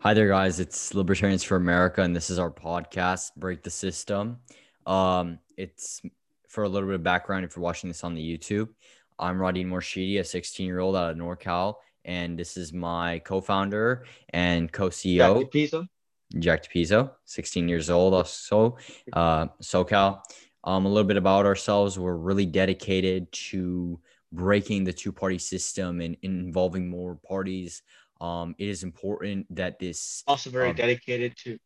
Hi there, guys. It's Libertarians for America, and this is our podcast, Break the System. Um, it's for a little bit of background if you're watching this on the YouTube. I'm Radin Morshidi, a 16 year old out of NorCal, and this is my co founder and co CEO, Jack Pizzo. Jack DePizzo, 16 years old, also uh, SoCal. Um, a little bit about ourselves. We're really dedicated to breaking the two party system and, and involving more parties. Um, it is important that this Also very Um, dedicated to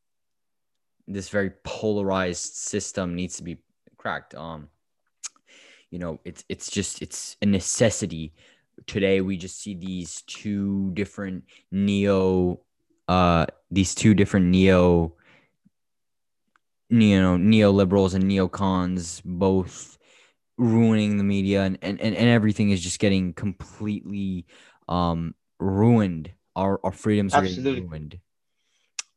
this very polarized system needs to be cracked. Um, you know, it's it's just it's a necessity. Today we just see these two different neo, uh, these two different neo, you know, neoliberals and neocons both ruining the media and, and, and, and everything is just getting completely um ruined. Our our freedoms are getting Absolutely. ruined.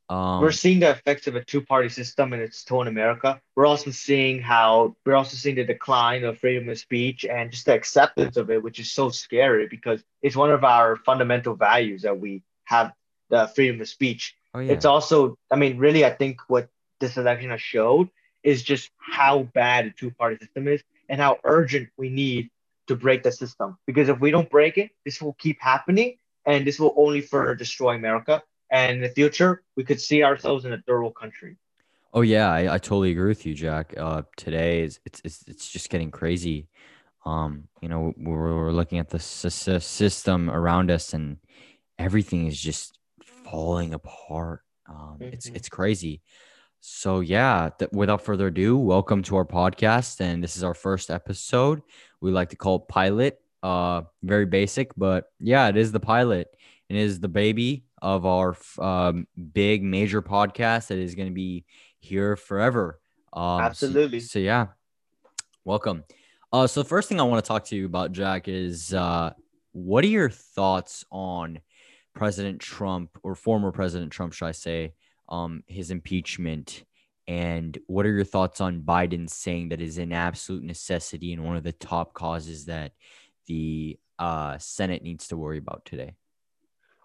Um, we're seeing the effects of a two-party system and its toll in America. We're also seeing how we're also seeing the decline of freedom of speech and just the acceptance of it, which is so scary because it's one of our fundamental values that we have the freedom of speech. oh yeah. It's also, I mean, really, I think what this election has showed is just how bad a two-party system is and how urgent we need to break the system. Because if we don't break it, this will keep happening and this will only further destroy America. And in the future, we could see ourselves in a third world country. Oh yeah, I, I totally agree with you, Jack. Uh, today is it's, it's it's just getting crazy. Um, you know, we're, we're looking at the sy- sy- system around us, and everything is just falling apart. Um, it's Mhm. it's crazy. So yeah, th- without further ado, welcome to our podcast, and this is our first episode. We like to call it pilot. Uh, very basic, but yeah, it is the pilot. It is the baby of our um, big major podcast that is going to be here forever. Um, so- Absolutely. So, yeah, welcome. Uh, so the first thing I want to talk to you about, Jack, is uh, what are your thoughts on President Trump or former President Trump, should I say, um, his impeachment? And what are your thoughts on Biden saying that is an absolute necessity and one of the top causes that the uh, Senate needs to worry about today?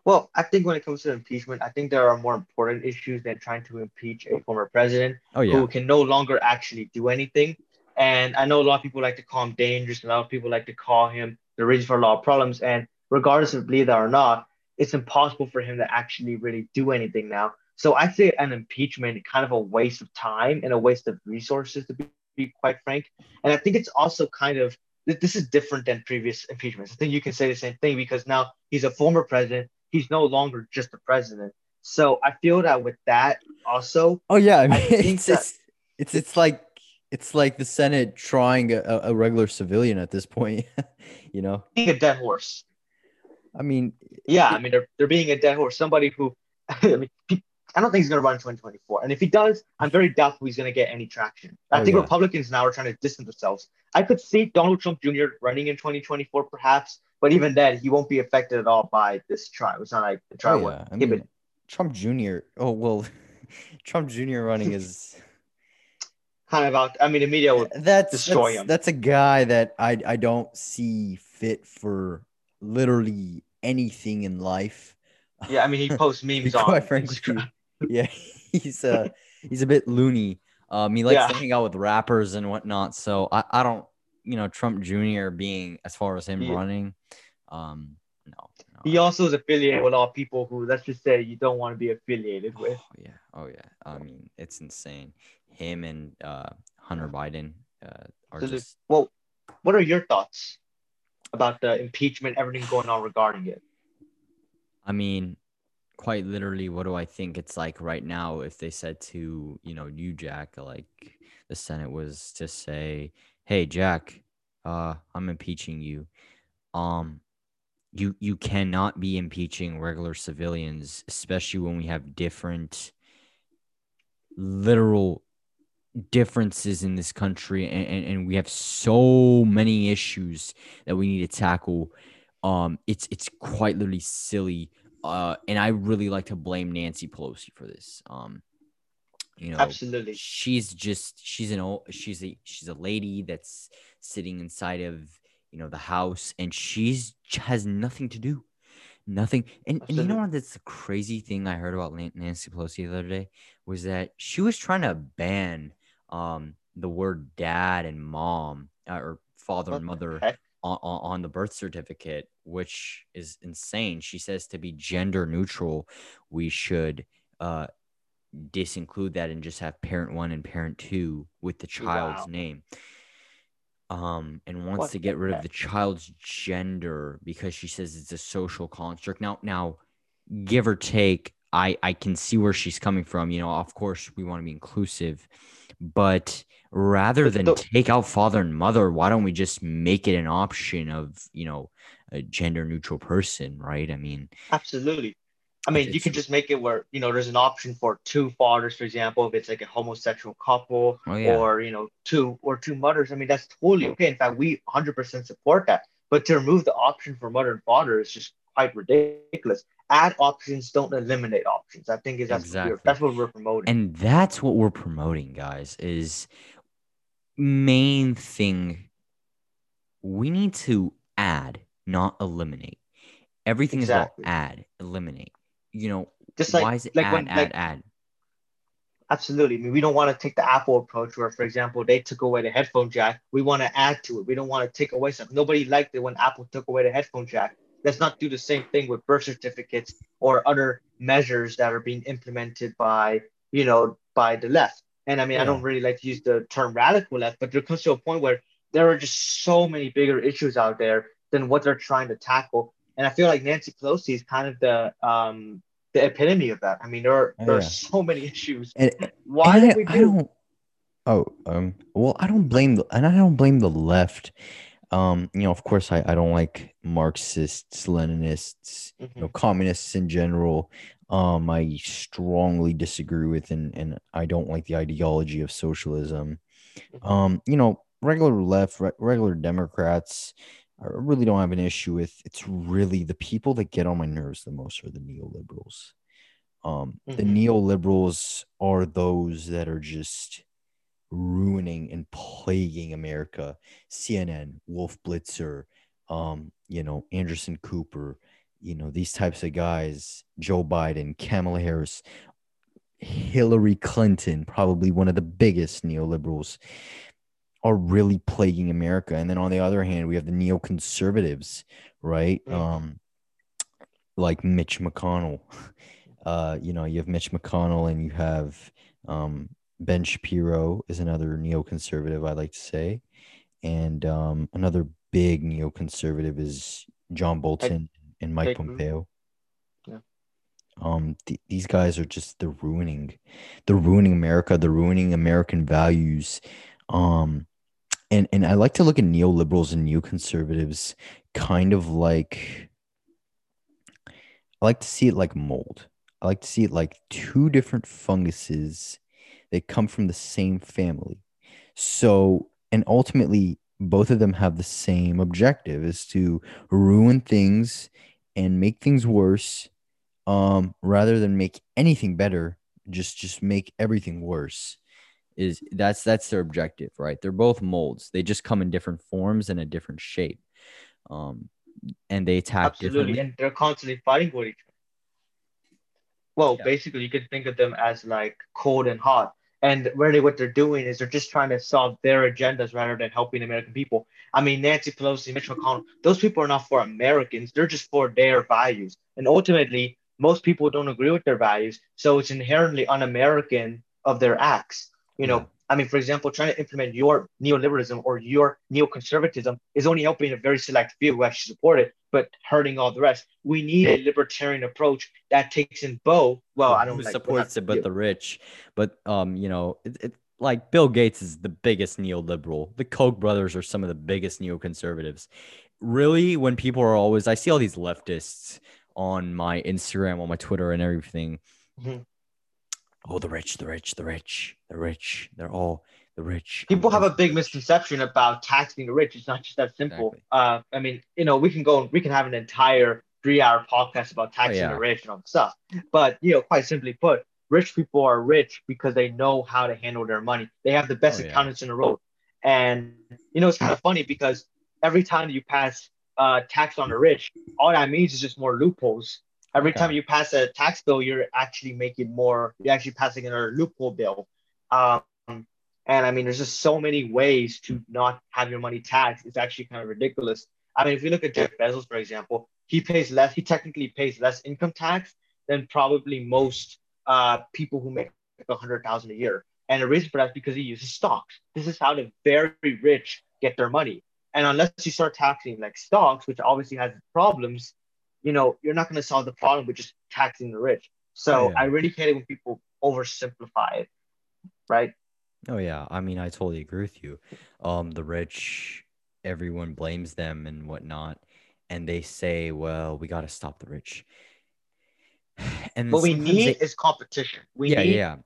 Well, I think when it comes to impeachment, I think there are more important issues than trying to impeach a former president Oh yeah, who can no longer actually do anything. And I know a lot of people like to call him dangerous, and a lot of people like to call him the reason for a lot of problems. And regardless of believe that or not, it's impossible for him to actually really do anything now. So I say an impeachment kind of a waste of time and a waste of resources to be, be quite frank. And I think it's also kind of this is different than previous impeachments. I think you can say the same thing because now he's a former president. He's no longer just a president. So I feel that with that also, Oh yeah, I mean, think it's, that- it's it's it's like it's like the Senate trying a, a regular civilian at this point. you know, being a dead horse. I mean, Yeah, I mean they're they're being a dead horse. Somebody who, I mean, I don't think he's going to run in 2024. And if he does, I'm very doubtful he's going to get any traction. I Oh, think yeah. Republicans now are trying to distance themselves. I could see Donald Trump Jr. running in 2024, perhaps, but even then, he won't be affected at all by this trial. It's not like the trial oh yeah, I mean, Trump Jr. Oh well, Trump Jr. running is kind of out. I mean, the media will. that's destroy that's, him. that's a guy that I I don't see fit for literally anything in life. Yeah, I mean, he posts memes be on. quite frank with you, Instagram. Yeah, he's uh he's a bit loony. Um, he likes Yeah. to hang out with rappers and whatnot. So I, I don't, you know, Trump Jr. being as far as him Yeah. running, um, no, no. He also is affiliated with a lot of people who, let's just say, you don't want to be affiliated with. Oh yeah, oh yeah. I mean, it's insane. Him and uh, Hunter Biden uh, are So just. Well, what are your thoughts about the impeachment, everything going on regarding it? I mean, quite literally, what do I think it's like right now if they said to, you know, you, Jack, like the Senate was to say, hey, Jack, uh, I'm impeaching you. Um, you you cannot be impeaching regular civilians, especially when we have different literal differences in this country and, and, and we have so many issues that we need to tackle um it's it's quite literally silly uh and i really like to blame nancy pelosi for this um you know Absolutely. she's just she's an old she's a she's a lady that's sitting inside of you know the house and she's has nothing to do Nothing. And, and you know what? That's the crazy thing I heard about Nancy Pelosi the other day was that she was trying to ban um the word dad and mom uh, or father What and the mother? On, on, the birth certificate, which is insane. She says to be gender neutral, we should uh disinclude that and just have parent one and parent two with the child's Wow. name. Um, and wants What to get rid of the child's gender because she says it's a social construct. Now, now, give or take, I I can see where she's coming from. You know, of course, we want to be inclusive, but rather But than the, take out father and mother, why don't we just make it an option of you know a gender neutral person, right? I mean, absolutely. I mean, you can just make it where, you know, there's an option for two fathers, for example, if it's like a homosexual couple oh yeah, or, you know, two or two mothers. I mean, that's totally okay. In fact, we 100% support that. But to remove the option for mother and father is just quite ridiculous. Add options, don't eliminate options. I think is that's what we're that's what we're promoting. And that's what we're promoting, guys, is main thing we need to add, not eliminate. Everything is about add, eliminate. You know, Just like, why is it like add, when add, like add? Absolutely. I mean, we don't want to take the Apple approach where, for example, they took away the headphone jack. We want to add to it. We don't want to take away something. Nobody liked it when Apple took away the headphone jack. Let's not do the same thing with birth certificates or other measures that are being implemented by, you know, by the left. And I mean, I don't really like to use the term radical left, but there comes to a point where there are just so many bigger issues out there than what they're trying to tackle. And I feel like Nancy Pelosi is kind of the um the epitome of that. I mean, there are Oh, there are so many issues And, why and did I, we I do? don't oh um well I don't blame the and I don't blame the left. Um, you know, of course I, I don't like Marxists, Leninists, you know, Mhm. communists in general. Um, I strongly disagree with and, and I don't like the ideology of socialism. Mhm. Um, you know, regular left, re- regular Democrats, I really don't have an issue with. It's really the people that get on my nerves the most are the neoliberals. Um, the Mhm. neoliberals are those that are just ruining and plaguing America. CNN, Wolf Blitzer, um, you know, Anderson Cooper, you know, these types of guys, Joe Biden, Kamala Harris, Hillary Clinton, probably one of the biggest neoliberals, are really plaguing America. And then on the other hand, we have the neoconservatives, right? Mhm. Um, like Mitch McConnell. Uh, you know, you have Mitch McConnell and you have um, Ben Shapiro is another neoconservative, I like to say. And um, another big neoconservative is John Bolton and Mike Pompeo. Yeah. Um, th- these guys are just they're ruining, they're ruining America. They're ruining American values. Um, and and I like to look at neoliberals and neoconservatives kind of like I like to see it like mold. I like to see it like two different funguses that come from the same family. So, and ultimately, both of them have the same objective is to ruin things and make things worse um rather than make anything better just just make everything worse is that's that's their objective right they're both molds they just come in different forms and a different shape um and they attack Absolutely. And they're constantly fighting for each other. Well, Yeah. basically, you can think of them as like cold and hot. And really, what they're doing is they're just trying to solve their agendas rather than helping American people. I mean, Nancy Pelosi, Mitch McConnell, those people are not for Americans. They're just for their values. And ultimately, most people don't agree with their values. So it's inherently un American of their acts. You know, I mean, for example, trying to implement your neoliberalism or your neoconservatism is only helping a very select few who actually support it, but hurting all the rest. We need a libertarian approach that takes in both. Well, I don't who like supports it but the rich but um you know it, it like bill gates is the biggest neoliberal the koch brothers are some of the biggest neoconservatives really when people are always i see all these leftists on my instagram on my twitter and everything Mhm. oh the rich the rich the rich the rich they're all the rich people have a big misconception about taxing the rich. It's not just that simple. Exactly. Uh, I mean, you know, we can go, we can have an entire three-hour podcast about taxing Oh, yeah. the rich and all that stuff. But you know, quite simply put, rich people are rich because they know how to handle their money. They have the best Oh, yeah. accountants in the world. And you know, it's kind of funny because every time you pass uh, tax on the rich, all that means is just more loopholes. Every Okay. time you pass a tax bill, you're actually making more. You're actually passing another loophole bill. Um, and I mean, there's just so many ways to not have your money taxed. It's actually kind of ridiculous. I mean, if you look at Jeff Bezos, for example, he pays less. He technically pays less income tax than probably most uh, people who make a hundred thousand a year. And the reason for that is because he uses stocks. This is how the very rich get their money. And unless you start taxing like stocks, which obviously has problems, you know, you're not going to solve the problem with just taxing the rich. So Oh, yeah. I really hate it when people oversimplify it, right? Oh yeah, I mean I totally agree with you. Um, the rich, everyone blames them and whatnot, and they say, "Well, we got to stop the rich." And What we need they- is competition. We yeah, need yeah.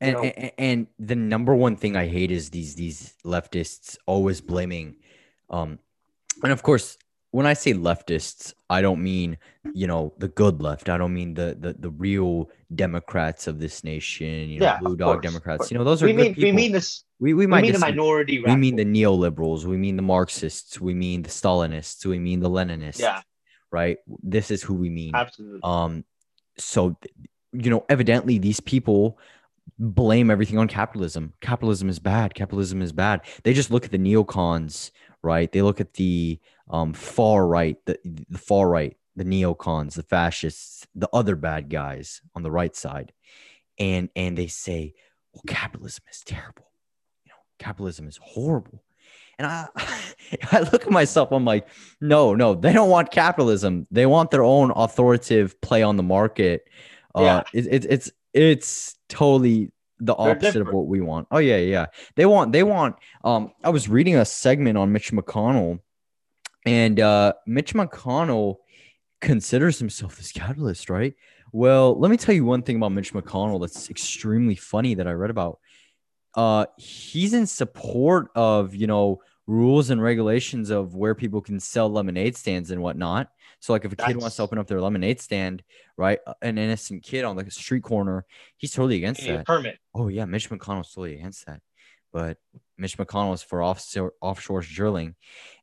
And, know- and and the number one thing I hate is these these leftists always blaming, um, and of course when I say leftists, I don't mean you know the good left. I don't mean the the, the real Democrats of this nation. You know, Yeah, blue dog course, Democrats. You know, those are we good mean people. we mean this we, we we might mean the minority We mean the neoliberals. We mean the Marxists. We mean the Stalinists. We mean the Leninists. Yeah, Right. This is who we mean. absolutely. Um. So, you know, evidently these people blame everything on capitalism. Capitalism is bad. Capitalism is bad. They just look at the neocons, right? They look at the um far right, the the far right, the neocons, the fascists, the other bad guys on the right side, and and they say, well, capitalism is terrible you know, capitalism is horrible. And I, I look at myself, I'm like, no, no, they don't want capitalism. They want their own authoritative play on the market. Uh, Yeah. it, it, it's, it's totally the opposite of what we want. Oh yeah, yeah. They want, they want, um, I was reading a segment on Mitch McConnell and, uh, Mitch McConnell considers himself this catalyst, right? Well, let me tell you one thing about Mitch McConnell that's extremely funny that I read about uh he's in support of you know rules and regulations of where people can sell lemonade stands and whatnot. So like if a kid wants to open up their lemonade stand right uh, an innocent kid on the street corner he's totally against that. permit. oh yeah mitch mcconnell's totally against that. But mitch mcconnell is for offshore offshore drilling.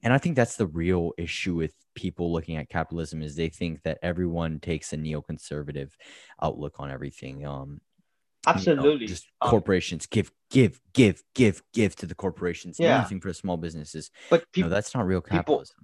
And i think that's the real issue with people looking at capitalism is they think that everyone takes a neoconservative outlook on everything. Um you know, Absolutely. just Um, corporations give, give, give, give, give to the corporations. Yeah. Nothing for the small businesses. but No, that's not real capitalism.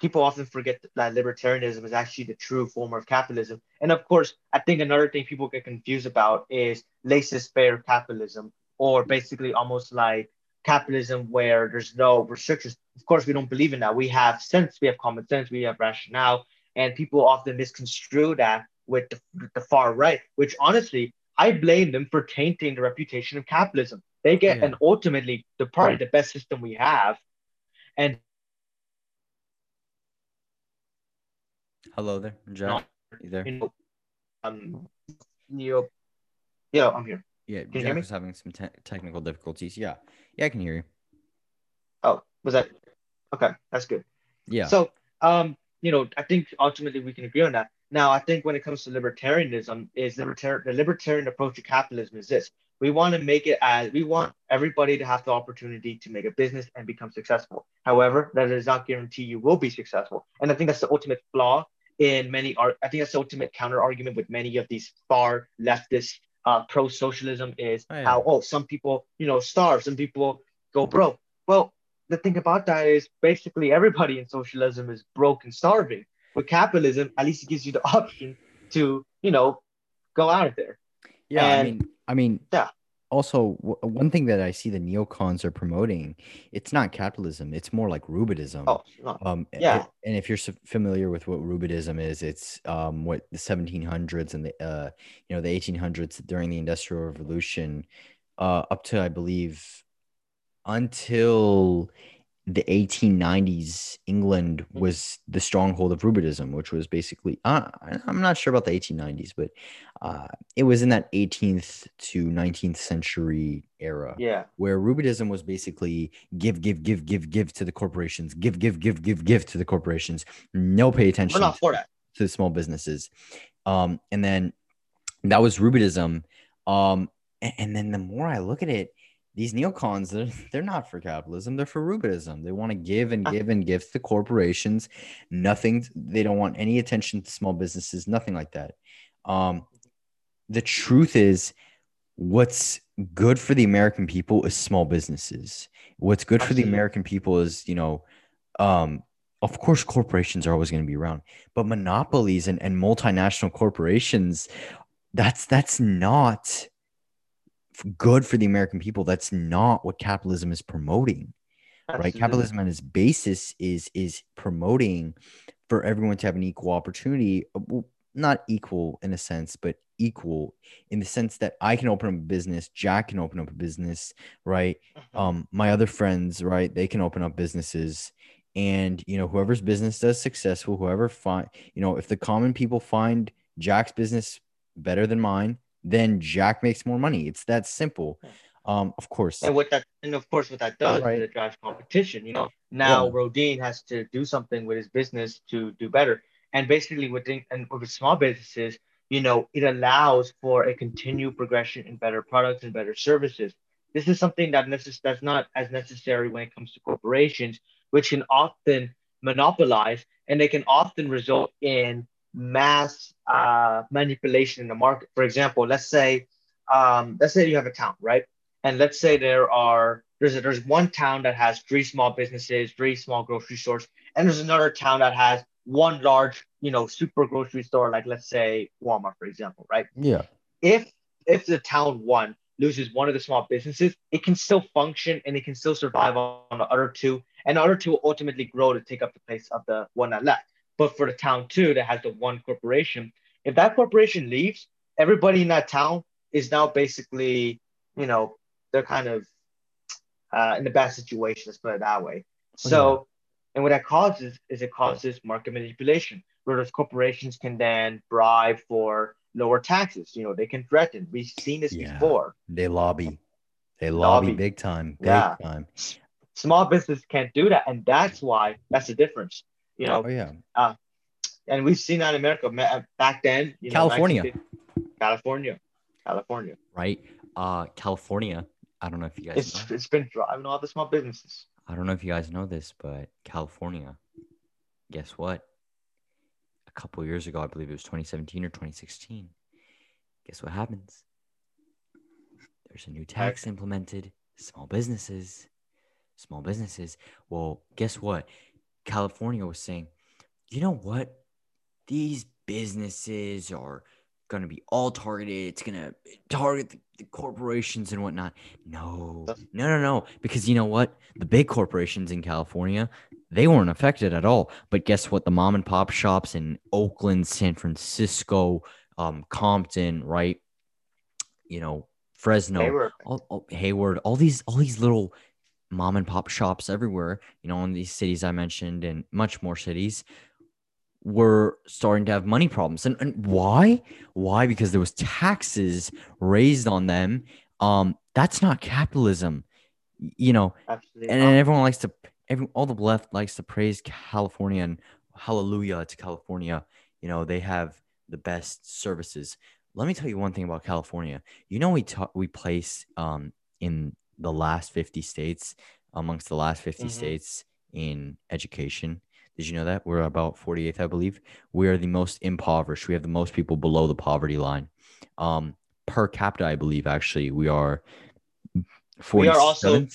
people often forget that libertarianism is actually the true form of capitalism. And of course, I think another thing people get confused about is laissez-faire capitalism, or basically almost like capitalism where there's no restrictions. Of course, we don't believe in that. We have sense, we have common sense, we have rationale, and people often misconstrue that with the, with the far right, which honestly, I blame them for tainting the reputation of capitalism. They get, Yeah. and ultimately, the probably the best system we have, and Hello there, Jack. You there? um, Neo, yeah, I'm here. Yeah, you hear Jack was having some te- technical difficulties. Yeah, yeah, I can hear you. Oh, was that okay? That's good. Yeah, So, um, you know, I think ultimately we can agree on that. Now, I think when it comes to libertarianism, is libertarian the libertarian approach to capitalism is this: we want to make it as we want everybody to have the opportunity to make a business and become successful. However, that does not guarantee you will be successful, and I think that's the ultimate flaw in many. I think that's the ultimate counter argument with many of these far leftist uh, pro socialism is Oh, yeah. how oh some people you know starve, some people go broke. Well, the thing about that is basically everybody in socialism is broke and starving. With capitalism, at least it gives you the option to, you know, go out of there. yeah. I mean, I mean, Yeah. Also, w- one thing that I see the neocons are promoting, it's not capitalism. It's more like Rubidism. Oh, no. Um, Yeah. and if you're familiar with what Rubidism is, it's um, what the 1700s and the uh, you know, the 1800s during the Industrial Revolution, uh, up to I believe until the 1890s, England Mhm. was the stronghold of Rubidism, which was basically uh, I'm not sure about the 1890s, but uh, it was in that 18th to 19th century era Yeah. where Rubidism was basically give, give, give, give, give to the corporations, give, give, give, give, give to the corporations, no pay We're attention not for that. to the small businesses. Um, and then that was Rubidism. Um, a- and, then the more I look at it, these neocons, they're, they're not for capitalism. They're for rubidism. They want to give and give and give to corporations. Nothing. They don't want any attention to small businesses. Nothing like that. Um, the truth is, what's good for the American people is small businesses. What's good for the American people is, you know, um, of course, corporations are always going to be around, but monopolies and, and multinational corporations, that's that's not good for the American people. That's not what capitalism is promoting. Absolutely. Right? Capitalism on its basis is is promoting for everyone to have an equal opportunity. Uh, well, not equal in a sense, but equal in the sense that I can open up a business, Jack can open up a business, right? Mm-hmm. Um, my other friends, right? They can open up businesses. And you know, whoever's business does successful, whoever find, you know, if the common people find Jack's business better than mine, then Jack makes more money. It's that simple. Um, of course. And what that and of course what that does right. is it drives competition. You know, now yeah. Rodin has to do something with his business to do better. And basically with and with small businesses, you know, it allows for a continued progression in better products and better services. This is something that necess- that's not as necessary when it comes to corporations, which can often monopolize and they can often result in mass uh, manipulation in the market. For example, let's say um, let's say you have a town, right? And let's say there are there's a, there's one town that has three small businesses, three small grocery stores, and there's another town that has one large, you know, super grocery store, like let's say Walmart, for example, right? Yeah. If if the town one loses one of the small businesses, it can still function and it can still survive on the other two, and the other two will ultimately grow to take up the place of the one that left. But for the town two that has the one corporation, if that corporation leaves, everybody in that town is now basically, you know, they're kind of uh, in a bad situation. Let's put it that way. So, yeah. and what that causes is it causes market manipulation, where those corporations can then bribe for lower taxes. You know, they can threaten. We've seen this yeah. before. They lobby. They lobby, lobby. big time. Big yeah. time. Small business can't do that, and that's why that's the difference. You know, oh, yeah. Uh, and we've seen that in America uh, back then. You know, California. California. California. Right. Uh, California. I don't know if you guys. It's, know. it's been driving all the small businesses. I don't know if you guys know this, but California. Guess what? A couple years ago, I believe it was 2017 or 2016. Guess what happens? There's a new tax implemented. Small businesses. Small businesses. Well, guess what? California was saying, you know what? These businesses are going to be all targeted. It's going to target the, the, corporations and whatnot. No, no, no, no. Because you know what? The big corporations in California, they weren't affected at all. But guess what? The mom and pop shops in Oakland, San Francisco, um, Compton, right? You know, Fresno, Hayward. All, all, Hayward, all these, all these little mom and pop shops everywhere, you know, in these cities I mentioned and much more cities were starting to have money problems. And, and why? Why? Because there was taxes raised on them. Um, that's not capitalism, you know. Absolutely and, and everyone likes to, every all the left likes to praise California and hallelujah to California. You know, they have the best services. Let me tell you one thing about California. You know, we talk, we place um in the last 50 states amongst the last 50 mm-hmm. states in education. Did you know that? We're about 48th, I believe. We are the most impoverished. We have the most people below the poverty line. Um, per capita, I believe, actually, we are 47th. We are also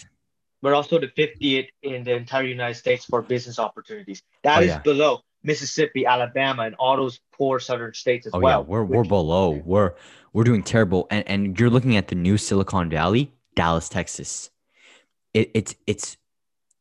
we're also the 50th in the entire United States for business opportunities. That oh, is yeah. below Mississippi, Alabama, and all those poor southern states as oh, well. Yeah, we're we're below. We're we're doing terrible. And and you're looking at the new Silicon Valley. Dallas, Texas. It, it's it's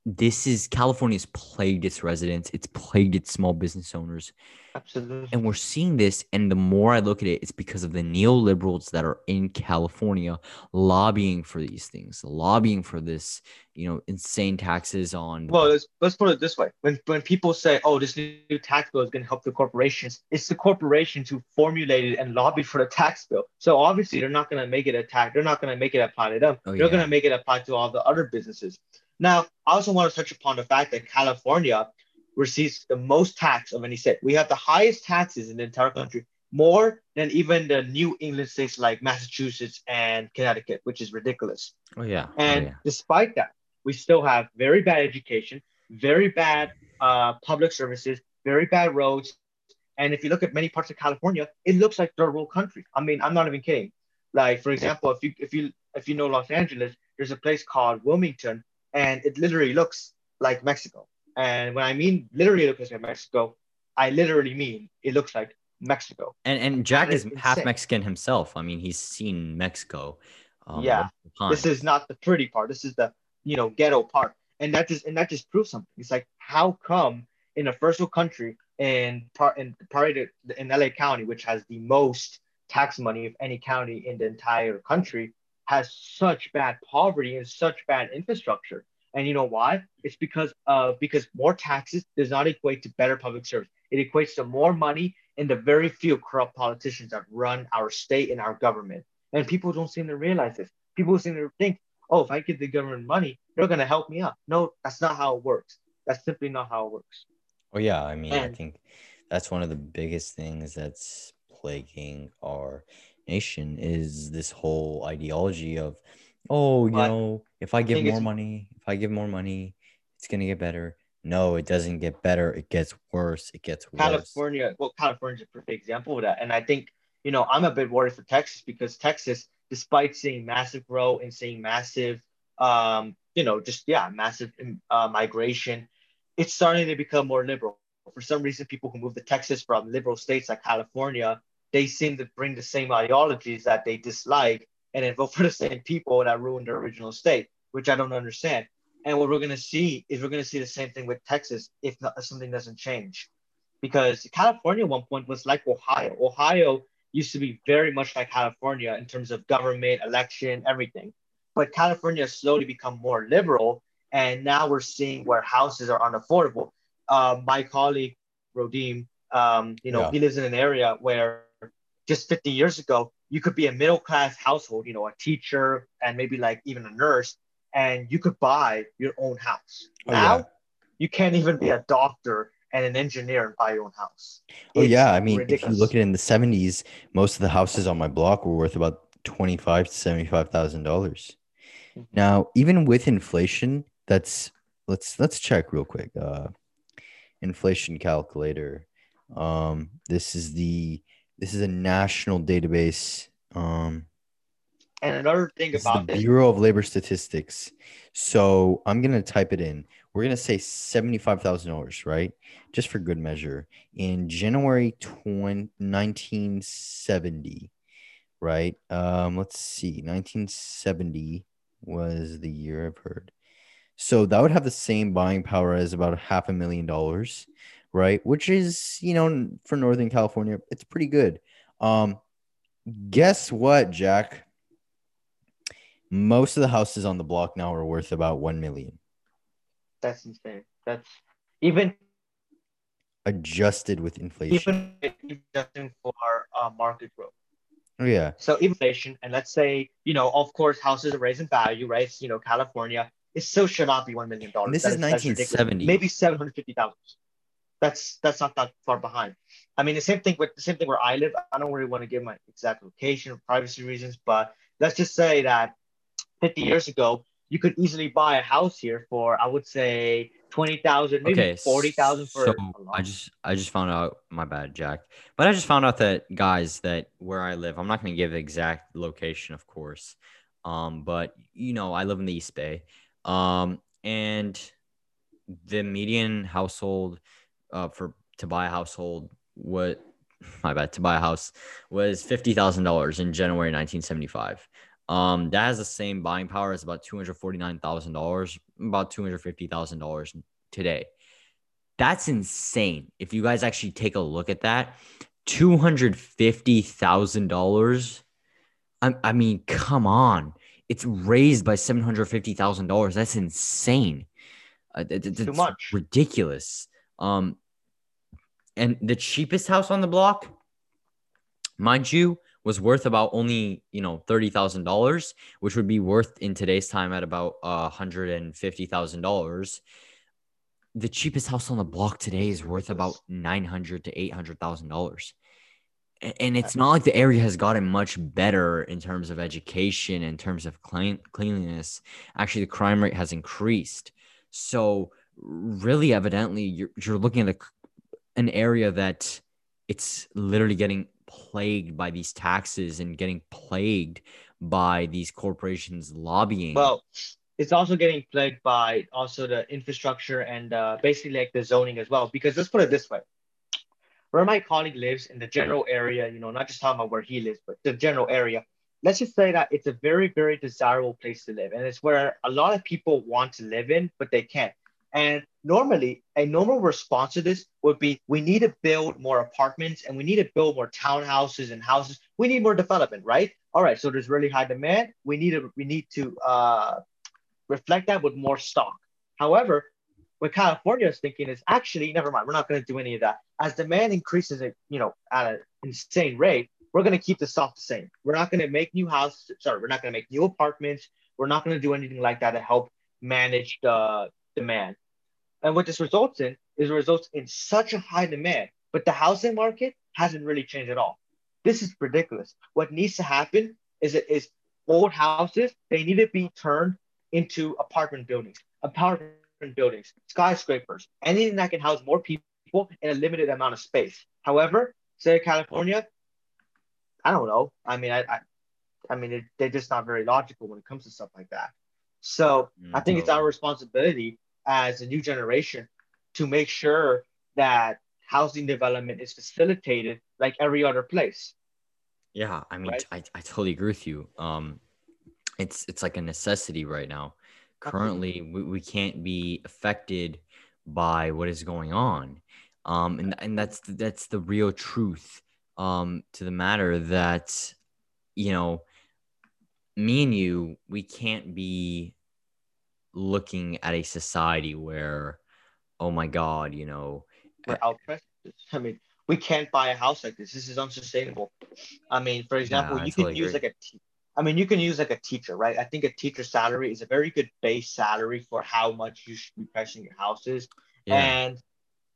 this is California's plagued its residents. It's plagued its small business owners. Absolutely. And we're seeing this. And the more I look at it, it's because of the neoliberals that are in California lobbying for these things, lobbying for this, you know, insane taxes on. Well, let's, let's put it this way. When, when people say, oh, this new tax bill is going to help the corporations, it's the corporations who formulated and lobbied for the tax bill. So obviously, they're not going to make it a tax. They're not going to make it apply to them. Oh, they're yeah. going to make it apply to all the other businesses. Now, I also want to touch upon the fact that California receives the most tax of any state. We have the highest taxes in the entire country more than even the New England states like Massachusetts and Connecticut, which is ridiculous. Oh yeah. And oh, yeah. despite that, we still have very bad education, very bad uh, public services, very bad roads. And if you look at many parts of California, it looks like third world country. I mean, I'm not even kidding. Like for example, if you if you if you know Los Angeles, there's a place called Wilmington, and it literally looks like Mexico. And when I mean literally looks like Mexico, I literally mean it looks like Mexico. And and Jack And is half insane. Mexican himself. I mean, he's seen Mexico. Um, Yeah. This is not the pretty part. This is the you know ghetto part, and that just and that just proves something. It's like how come in a first world country in part in the, in LA County, which has the most tax money of any county in the entire country, has such bad poverty and such bad infrastructure. And you know why? It's because uh because more taxes does not equate to better public service. It equates to more money in the very few corrupt politicians that run our state and our government. And people don't seem to realize this. People seem to think, oh, if I give the government money, they're going to help me out. No, that's not how it works. That's simply not how it works. Oh yeah, I mean, I think that's one of the biggest things that's plaguing our nation is this whole ideology of, oh, you know, if I give more money, if I give more money, it's gonna get better. No, it doesn't get better. It gets worse. It gets worse. California, well, California's a perfect example of that. And I think, you know, I'm a bit worried for Texas because Texas, despite seeing massive growth and seeing massive, um, you know, just, yeah, massive uh, migration, it's starting to become more liberal. For some reason, people who move to Texas from liberal states like California, they seem to bring the same ideologies that they dislike and then vote for the same people that ruined their original state, which I don't understand. And what we're going to see is we're going to see the same thing with Texas if, not, if something doesn't change. Because California at one point was like Ohio. Ohio used to be very much like California in terms of government, election, everything. But California has slowly become more liberal. And now we're seeing where houses are unaffordable. Uh, my colleague, Rodim, um, you know, Yeah. he lives in an area where just 50 years ago, you could be a middle class household, you know, a teacher and maybe like even a nurse, and you could buy your own house. Oh, now, yeah. you can't even be a doctor and an engineer and buy your own house. Oh It's yeah, I mean, if you look at it in the '70s, most of the houses on my block were worth about twenty-five to seventy-five thousand dollars. Mhm. Now, even with inflation, that's let's let's check real quick. Uh, inflation calculator. Um, this is the this is a national database. Um, And another thing this is the this, Bureau of Labor Statistics. So I'm gonna type it in. We're gonna say seventy-five thousand dollars, right? Just for good measure. In January 20, 1970, right? Um, let's see, 1970 was the year I've heard. So that would have the same buying power as about half a million dollars, right? Which is, you know, for Northern California, it's pretty good. Um, guess what, Jack? Most of the houses on the block now are worth about 1 million that's insane. That's even adjusted with inflation. even adjusting for uh, market growth. Oh, yeah. So inflation, and let's say, you know, of course, houses are raising value, right? You know, California, it still should not be $1 million. This That is ridiculous. 1970. Maybe 750,000. That's that's not that far behind. I mean, the same thing with the same thing where I live. I don't really want to give my exact location for privacy reasons, but let's just say that 50 years ago, you could easily buy a house here for, I would say, 20,000, maybe Okay, 40,000 for so a lot. I just I just found out my bad, Jack. But I just found out that guys that where I live, I'm not going to give the exact location, of course. Um, but you know, I live in the East Bay. Um, and the median household uh for to buy a household what my bad to buy a house was fifty thousand dollars in January 1975. Um, that has the same buying power as about two hundred forty nine thousand dollars, about two hundred fifty thousand dollars today. That's insane. If you guys actually take a look at that, two hundred fifty thousand dollars. I, I mean, come on, it's raised by seven hundred fifty thousand dollars. That's insane. Uh, Too much. ridiculous. Um, and the cheapest house on the block, mind you, was worth about only you know thirty thousand dollars, which would be worth in today's time at about uh, hundred and fifty thousand dollars. The cheapest house on the block today is worth about nine hundred to eight hundred thousand dollars. And it's not like the area has gotten much better in terms of education, in terms of clean, cleanliness. Actually, the crime rate has increased. So, really, evidently, you're, you're looking at a, an area that it's literally getting plagued by these taxes and getting plagued by these corporations lobbying. Well, it's also getting plagued by also the infrastructure and uh, basically like the zoning as well. Because let's put it this way: where my colleague lives in the general area, you know, not just talking about where he lives, but the general area. Let's just say that it's a very, very desirable place to live, and it's where a lot of people want to live in, but they can't. And normally, a normal response to this would be we need to build more apartments and we need to build more townhouses and houses. We need more development, right? All right, so there's really high demand. We need to we need to uh, reflect that with more stock. However, what California is thinking is actually never mind. We're not going to do any of that. As demand increases, at, you know, at an insane rate, we're going to keep the stock the same. We're not going to make new houses. Sorry, we're not going to make new apartments. We're not going to do anything like that to help manage the demand. And what this results in is it results in such a high demand, but the housing market hasn't really changed at all. This is ridiculous. What needs to happen is it is old houses, they need to be turned into apartment buildings, apartment buildings, skyscrapers, anything that can house more people in a limited amount of space. However, state of California, I don't know. I mean, I, I, I mean, it, they're just not very logical when it comes to stuff like that. So Mm, I think it's our responsibility as a new generation to make sure that housing development is facilitated like every other place. Yeah, I mean, Right. I, I totally agree with you. Um, it's it's like a necessity right now. Currently, we, we can't be affected by what is going on. Um, and and that's that's the real truth um to the matter that you know me and you we can't be looking at a society where oh my god, you know, We're eh, outpressed. I mean, we can't buy a house like this. This is unsustainable. I mean, for example, I you totally can use agree. like a te- I mean, you can use like a teacher, right? I think a teacher salary is a very good base salary for how much you should be pricing your houses. yeah. And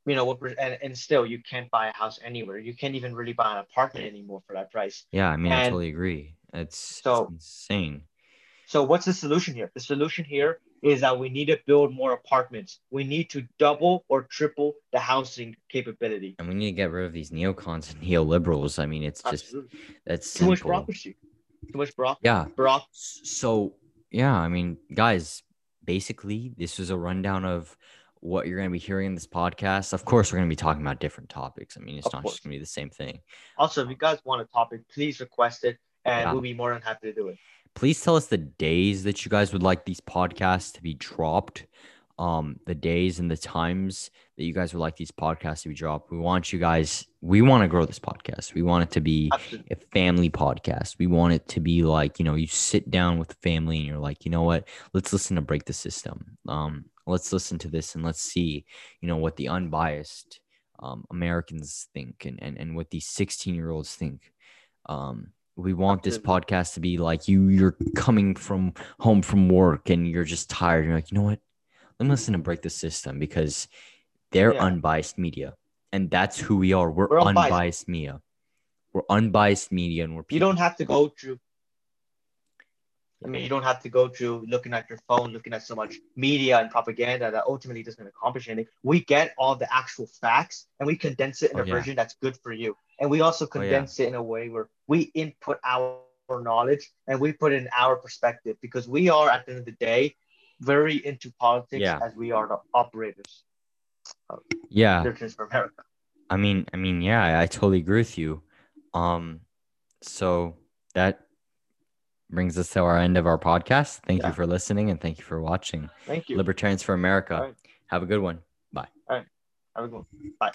you know, what, and, and still you can't buy a house anywhere. You can't even really buy an apartment anymore for that price. Yeah, I mean, I totally agree. It's, so- it's insane. So what's the solution here? The solution here is that we need to build more apartments. We need to double or triple the housing capability. And we need to get rid of these neocons and neoliberals. I mean, it's just Absolutely. that's Too much simple. bureaucracy. Too much bureaucracy. Yeah. Bureauc- S- So yeah, I mean, guys, basically, this is a rundown of what you're gonna be hearing in this podcast. Of course, we're gonna be talking about different topics. I mean, it's Of not course. just gonna be the same thing. Also, if you guys want a topic, please request it, and Yeah. we'll be more than happy to do it. Please tell us the days that you guys would like these podcasts to be dropped. Um the days and the times that you guys would like these podcasts to be dropped. We want you guys we want to grow this podcast. We want it to be Absolutely. a family podcast. We want it to be like you know you sit down with the family and you're like you know what? Let's listen to break the system. Um let's listen to this and let's see you know what the unbiased um, americans think and, and and what these 16 year olds think. Um we want this podcast to be like you you're coming from home from work and you're just tired you're like you know what let me listen to break the system because they're Yeah. unbiased media and that's who we are we're, We're unbiased. unbiased. media we're unbiased media and we're You don't have to go through. I mean, you don't have to go through looking at your phone, looking at so much media and propaganda that ultimately doesn't accomplish anything. We get all the actual facts and we condense it in Oh, a yeah. version that's good for you. And we also Oh, yeah. condense it in a way where we input our knowledge and we put in our perspective because we are, at the end of the day, very into politics Yeah. as we are the operators. yeah for America. i mean i mean yeah I, I totally agree with you um so that brings us to our end of our podcast thank Yeah. you for listening and thank you for watching Thank you. libertarians for america right. have a good one Bye. All right. Have a good one. Bye.